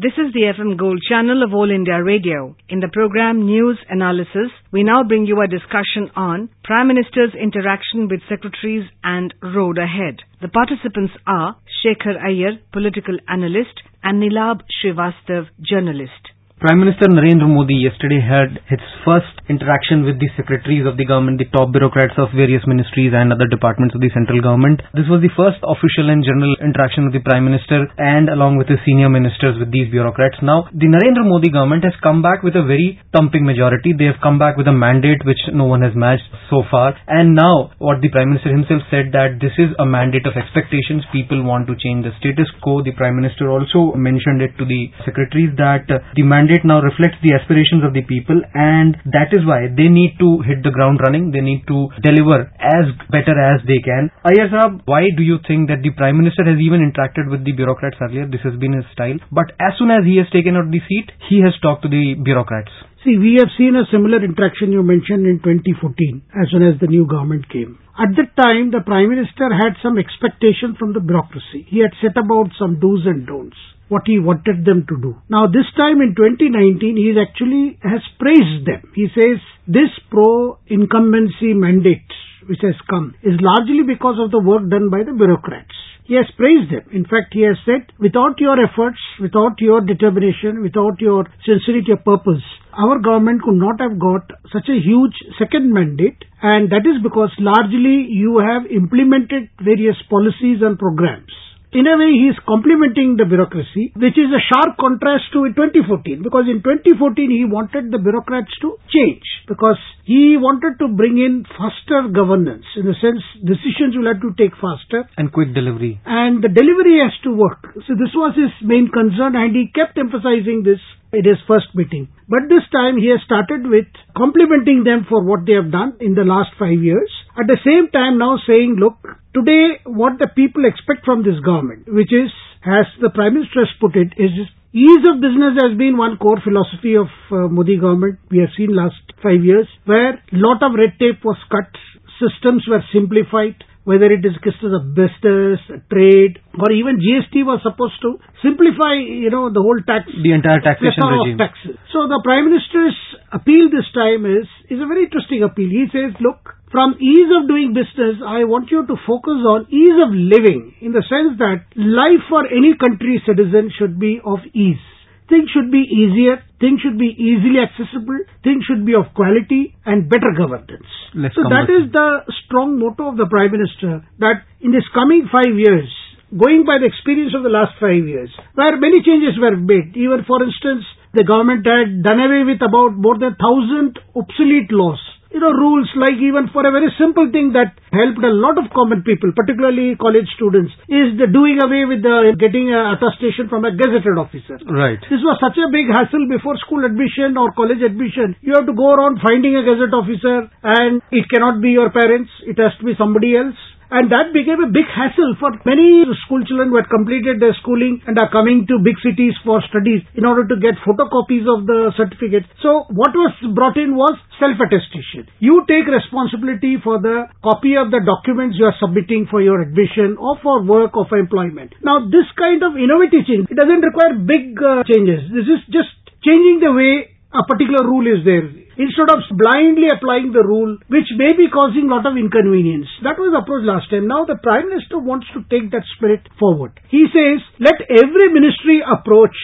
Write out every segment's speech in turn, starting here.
This is the FM Gold channel of All India Radio. In the program News Analysis, we now bring you a discussion on Prime Minister's interaction with secretaries and road ahead. The participants are Shekhar Iyer, political analyst, and Nilab Srivastav, journalist. Prime Minister Narendra Modi yesterday had his first interaction with the secretaries of the government, the top bureaucrats of various ministries and other departments of the central government. This was the first official and general interaction with the Prime Minister and along with the senior ministers with these bureaucrats. Now, the Narendra Modi government has come back with a very thumping majority. They have come back with a mandate which no one has matched so far. And now, what the Prime Minister himself said that this is a mandate of expectations. People want to change the status quo. The Prime Minister also mentioned it to the secretaries that uh, the mandate mandate now reflects the aspirations of the people and that is why they need to hit the ground running. They need to deliver as better as they can. Iyer Saab, why do you think that the Prime Minister has even interacted with the bureaucrats earlier? This has been his style. But as soon as he has taken out the seat, he has talked to the bureaucrats. See, we have seen a similar interaction you mentioned in 2014 as soon as the new government came. At that time, the Prime Minister had some expectation from the bureaucracy. He had set about some do's and don'ts what he wanted them to do. Now this time in 2019, he actually has praised them. He says this pro-incumbency mandate which has come is largely because of the work done by the bureaucrats. He has praised them. In fact, he has said, without your efforts, without your determination, without your sincerity of purpose, our government could not have got such a huge second mandate and that is because largely you have implemented various policies and programs in a way he is complimenting the bureaucracy, which is a sharp contrast to 2014 because in 2014 he wanted the bureaucrats to change because he wanted to bring in faster governance in the sense decisions will have to take faster and quick delivery and the delivery has to work. So this was his main concern and he kept emphasizing this in his first meeting. But this time he has started with complimenting them for what they have done in the last five years. At the same time now saying, look, today what the people expect from this government, which is, as the Prime Minister has put it, is Ease of business has been one core philosophy of uh, Modi government. We have seen last five years where lot of red tape was cut, systems were simplified, whether it is questions of business, trade, or even GST was supposed to simplify, you know, the whole tax. The entire taxation regime. Of taxes. So the Prime Minister's appeal this time is, is a very interesting appeal. He says, look, from ease of doing business, I want you to focus on ease of living in the sense that life for any country citizen should be of ease. Things should be easier, things should be easily accessible, things should be of quality and better governance. Let's so that is the strong motto of the Prime Minister that in this coming five years, going by the experience of the last five years, where many changes were made, even for instance, the government had done away with about more than thousand obsolete laws you know, rules like even for a very simple thing that helped a lot of common people, particularly college students, is the doing away with the getting a attestation from a gazetted officer. Right. This was such a big hassle before school admission or college admission. You have to go around finding a gazette officer and it cannot be your parents, it has to be somebody else. And that became a big hassle for many school children who had completed their schooling and are coming to big cities for studies in order to get photocopies of the certificate. So what was brought in was self-attestation. You take responsibility for the copy of the documents you are submitting for your admission or for work or for employment. Now this kind of innovative change, it doesn't require big uh, changes. This is just changing the way a particular rule is there. Instead of blindly applying the rule, which may be causing lot of inconvenience. That was the approach last time. Now the Prime Minister wants to take that spirit forward. He says, let every ministry approach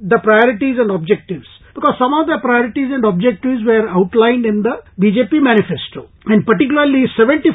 the priorities and objectives because some of the priorities and objectives were outlined in the BJP manifesto. And particularly 75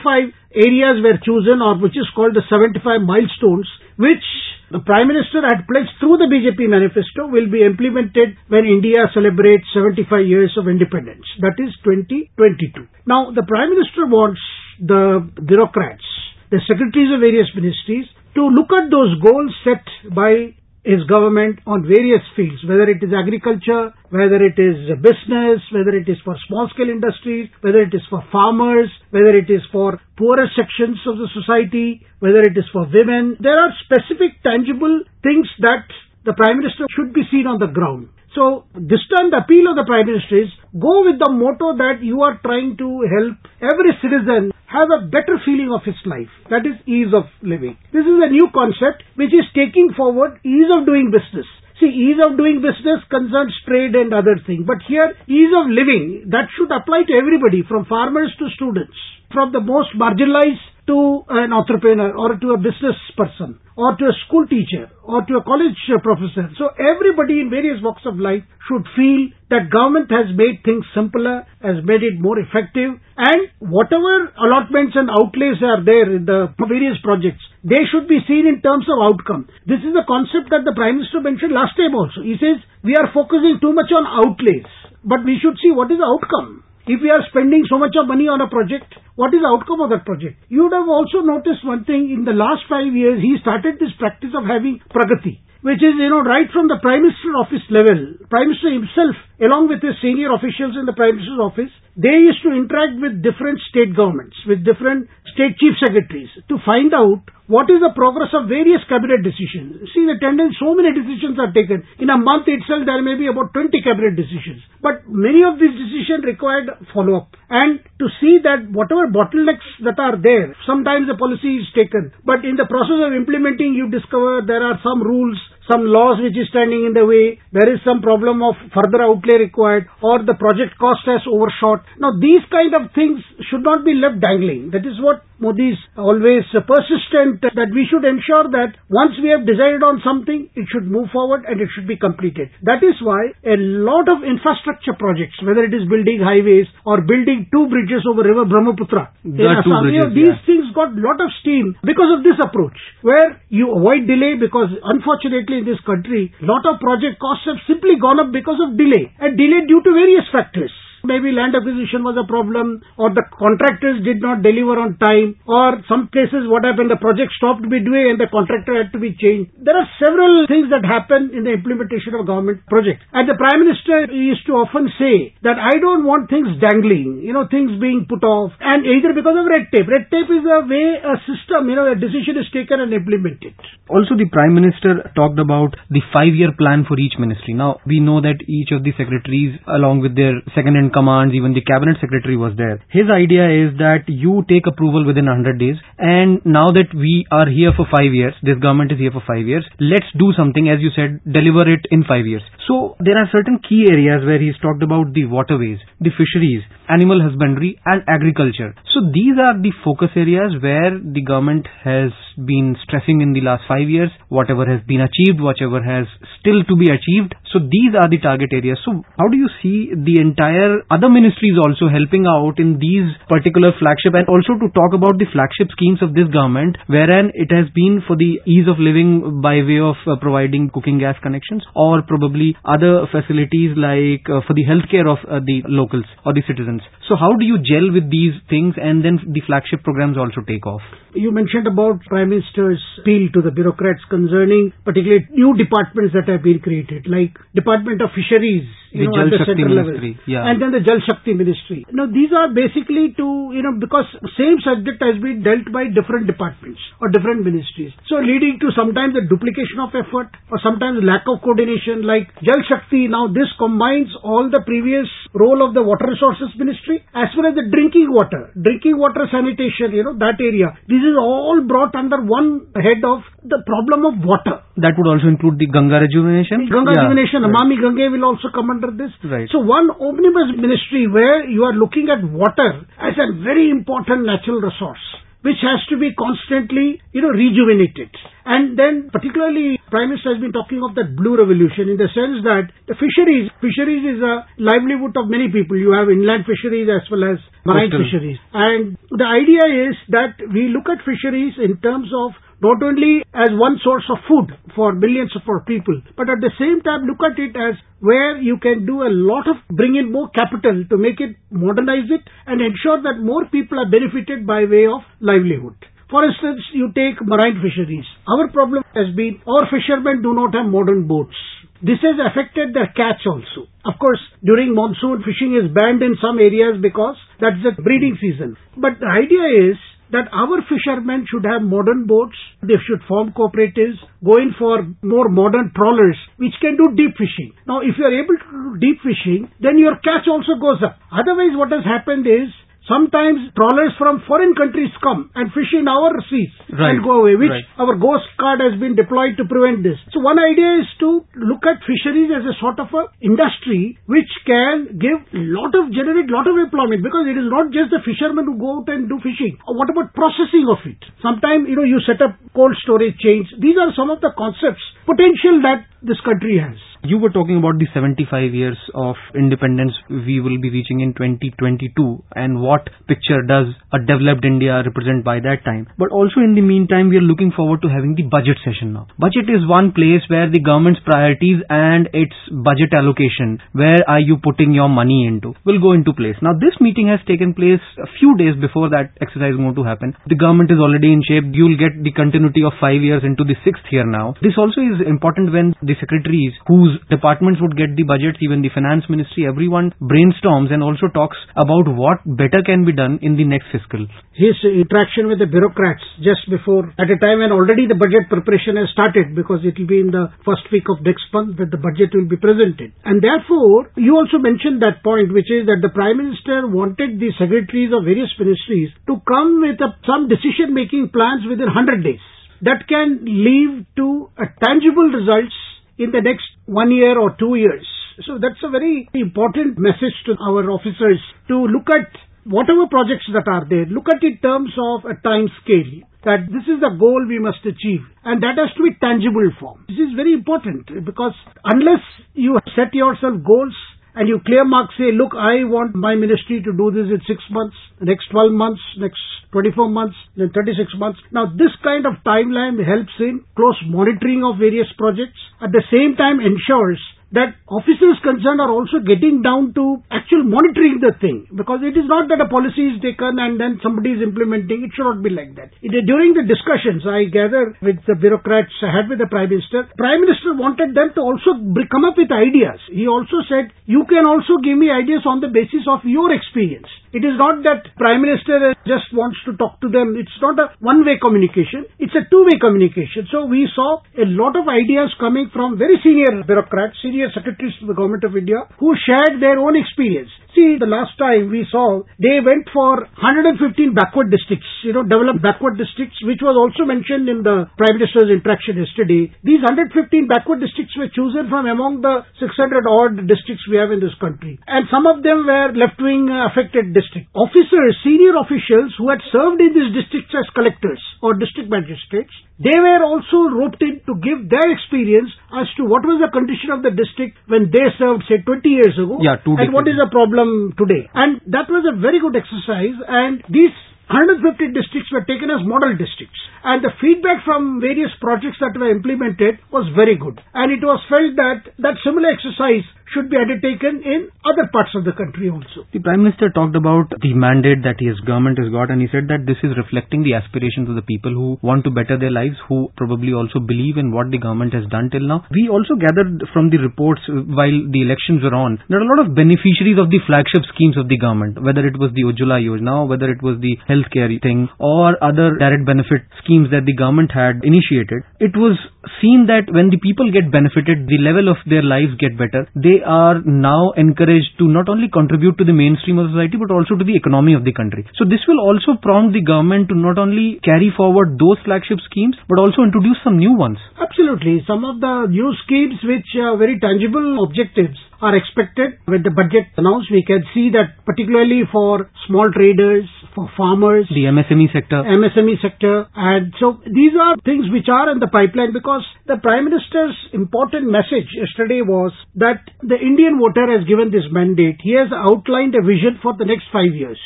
areas were chosen or which is called the 75 milestones which the Prime Minister had pledged through the BJP manifesto will be implemented when India celebrates 75 years of independence. That is 2022. Now the Prime Minister wants the bureaucrats, the secretaries of various ministries to look at those goals set by his government on various fields, whether it is agriculture, whether it is business, whether it is for small scale industries, whether it is for farmers, whether it is for poorer sections of the society, whether it is for women. There are specific tangible things that the Prime Minister should be seen on the ground. So this time the appeal of the Prime Minister is go with the motto that you are trying to help every citizen have a better feeling of his life. That is ease of living. This is a new concept which is taking forward ease of doing business. See, ease of doing business concerns trade and other things. But here, ease of living, that should apply to everybody, from farmers to students, from the most marginalized to an entrepreneur or to a business person or to a school teacher or to a college professor. So everybody in various walks of life should feel that government has made things simpler, has made it more effective and whatever allotments and outlays are there in the various projects, they should be seen in terms of outcome. This is the concept that the Prime Minister mentioned last time also. He says we are focusing too much on outlays, but we should see what is the outcome. If we are spending so much of money on a project, what is the outcome of that project? You would have also noticed one thing, in the last five years, he started this practice of having pragati, which is, you know, right from the Prime Minister office level. Prime Minister himself, along with his senior officials in the Prime Minister's office, they used to interact with different state governments, with different state chief secretaries, to find out what is the progress of various cabinet decisions? See the tendency, so many decisions are taken. In a month itself, there may be about 20 cabinet decisions. But many of these decisions required follow-up. And to see that whatever bottlenecks that are there, sometimes the policy is taken. But in the process of implementing, you discover there are some rules, some laws which is standing in the way, there is some problem of further outlay required, or the project cost has overshot. Now these kind of things should not be left dangling. That is what Modi is always persistent that we should ensure that once we have decided on something, it should move forward and it should be completed. That is why a lot of infrastructure projects, whether it is building highways or building two bridges over river Brahmaputra, are two Assam, bridges, these yeah. things got lot of steam because of this approach, where you avoid delay because unfortunately in this country, lot of project costs have simply gone up because of delay and delay due to various factors. Maybe land acquisition was a problem or the contractors did not deliver on time or some cases what happened the project stopped midway and the contractor had to be changed. There are several things that happen in the implementation of government projects. And the Prime Minister used to often say that I don't want things dangling, you know, things being put off and either because of red tape. Red tape is a way, a system, you know, a decision is taken and implemented. Also, the Prime Minister talked about the five-year plan for each ministry. Now, we know that each of the secretaries, along with their second-in commands, even the cabinet secretary was there. His idea is that you take approval within 100 days, and now that we are here for five years, this government is here for five years, let's do something, as you said, deliver it in five years. So, there are certain key areas where he's talked about the waterways, the fisheries, animal husbandry, and agriculture. So, these are the focus areas where the government has been stressing in the last five years, whatever has been achieved, whatever has still to be achieved. So these are the target areas. So how do you see the entire other ministries also helping out in these particular flagship and also to talk about the flagship schemes of this government wherein it has been for the ease of living by way of uh, providing cooking gas connections or probably other facilities like uh, for the healthcare of uh, the locals or the citizens. So how do you gel with these things and then the flagship programs also take off? You mentioned about Prime Minister's appeal to the bureaucrats concerning particularly new departments that have been created, like Department of Fisheries, you The know, at Jal the Shakti central level. Ministry, yeah. And then the Jal Shakti Ministry. Now, these are basically to, you know, because same subject has been dealt by different departments or different ministries. So, leading to sometimes the duplication of effort or sometimes lack of coordination like Jal Shakti. Now, this combines all the previous role of the Water Resources Ministry as well as the drinking water, drinking water sanitation, you know, that area. This is all brought under one head of the problem of water. That would also include the Ganga rejuvenation. Ganga Yeah. rejuvenation, Right. Namami Gange will also come under this. Right. So one omnibus ministry where you are looking at water as a very important natural resource which has to be constantly, you know, rejuvenated. And then particularly Prime Minister has been talking of that blue revolution in the sense that the fisheries, fisheries is a livelihood of many people. You have inland fisheries as well as marine fisheries. And the idea is that we look at fisheries in terms of not only as one source of food for millions of our people, but at the same time look at it as where you can do a lot of bring in more capital to make it modernize it and ensure that more people are benefited by way of livelihood. For instance, you take marine fisheries. Our problem has been our fishermen do not have modern boats. This has affected their catch also. Of course, during monsoon, fishing is banned in some areas because that's the breeding season. But the idea is that our fishermen should have modern boats, they should form cooperatives, go in for more modern trawlers, which can do deep fishing. Now, if you are able to do deep fishing, then your catch also goes up. Otherwise, what has happened is, sometimes trawlers from foreign countries come and fish in our seas Right. and go away, which Right. our Coast Guard has been deployed to prevent this. So one idea is to look at fisheries as a sort of a industry which can give lot of, generate lot of employment because it is not just the fishermen who go out and do fishing. Uh, what about processing of it? Sometimes, you know, you set up cold storage chains. These are some of the concepts, potential that this country has. You were talking about the 75 years of independence we will be reaching in 2022 and what picture does a developed India represent by that time. But also in the meantime, we are looking forward to having the budget session now. Budget is one place where the government's priorities and its budget allocation, where are you putting your money into, will go into place. Now this meeting has taken place a few days before that exercise is going to happen. The government is already in shape. You'll get the continuity of five years into the sixth year now. This also is important when the secretaries whose departments would get the budgets, even the finance ministry, everyone brainstorms and also talks about what better can be done in the next fiscal. his interaction with the bureaucrats just before, at a time when already the budget preparation has started because it will be in the first week of next month that the budget will be presented. And therefore, you also mentioned that point which is that the Prime Minister wanted the secretaries of various ministries to come with a, some decision making plans within 100 days that can lead to tangible results in the next one year or two years. So that's a very important message to our officers to look at whatever projects that are there, look at it in terms of a time scale. That this is the goal we must achieve. And that has to be tangible form. This is very important because unless you set yourself goals and you clear mark say, look, I want my ministry to do this in six months, next 12 months, next 24 months, then 36 months. Now this kind of timeline helps in close monitoring of various projects. At the same time ensures that officers concerned are also getting down to actual monitoring the thing. Because it is not that a policy is taken and then somebody is implementing. It should not be like that. It, during the discussions i gather with the bureaucrats i had with the prime minister. Prime minister wanted them to also come up with ideas. He also said you can also give me ideas on the basis of your experience. It is not that prime minister just wants to talk to them. It's not a one way communication. It's a two way communication. So we saw a lot of ideas coming from very senior bureaucrats senior secretaries to the government of India who shared their own experience. See, the last time we saw, they went for 115 backward districts, you know, developed backward districts, which was also mentioned in the Prime Minister's interaction yesterday. These 115 backward districts were chosen from among the 600 odd districts we have in this country. And some of them were left-wing uh, affected districts. Officers, senior officials who had served in these districts as collectors or district magistrates, they were also roped in to give their experience as to what was the condition of the district when they served, say, 20 years ago. Yeah, two And what is the problem today? And that was a very good exercise. And these 150 districts were taken as model districts. And the feedback from various projects that were implemented was very good. And it was felt that that similar exercise should be undertaken in other parts of the country also. The Prime Minister talked about the mandate that his government has got and he said that this is reflecting the aspirations of the people who want to better their lives, who probably also believe in what the government has done till now. We also gathered from the reports uh, while the elections were on, there are a lot of beneficiaries of the flagship schemes of the government, whether it was the Ujjwala Yojana, whether it was the healthcare thing or other direct benefit schemes that the government had initiated. It was seen that when the people get benefited, the level of their lives get better. They are now encouraged to not only contribute to the mainstream of society but also to the economy of the country. So this will also prompt the government to not only carry forward those flagship schemes but also introduce some new ones. Absolutely. Some of the new schemes which are very tangible objectives are expected with the budget announced. We can see that particularly for small traders, for farmers, The MSME sector. MSME sector. And so these are things which are in the pipeline because the Prime Minister's important message yesterday was that the Indian voter has given this mandate. He has outlined a vision for the next five years.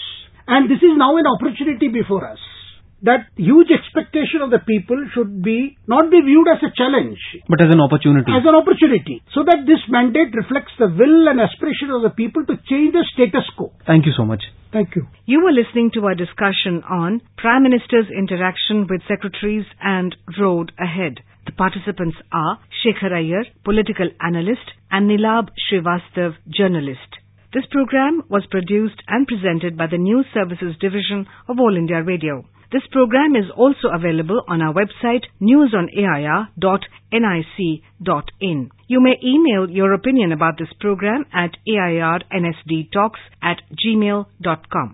And this is now an opportunity before us. That huge expectation of the people should be not be viewed as a challenge, But as an opportunity. as an opportunity. So that this mandate reflects the will and aspiration of the people to change the status quo. Thank you so much. Thank you. You were listening to our discussion on Prime Minister's interaction with secretaries and road ahead. The participants are Shekhar Iyer, political analyst, and Nilab Srivastav, journalist. This program was produced and presented by the News Services Division of All India Radio. This program is also available on our website newsonair.nic.in. You may email your opinion about this program at airnsdtalks at gmail.com.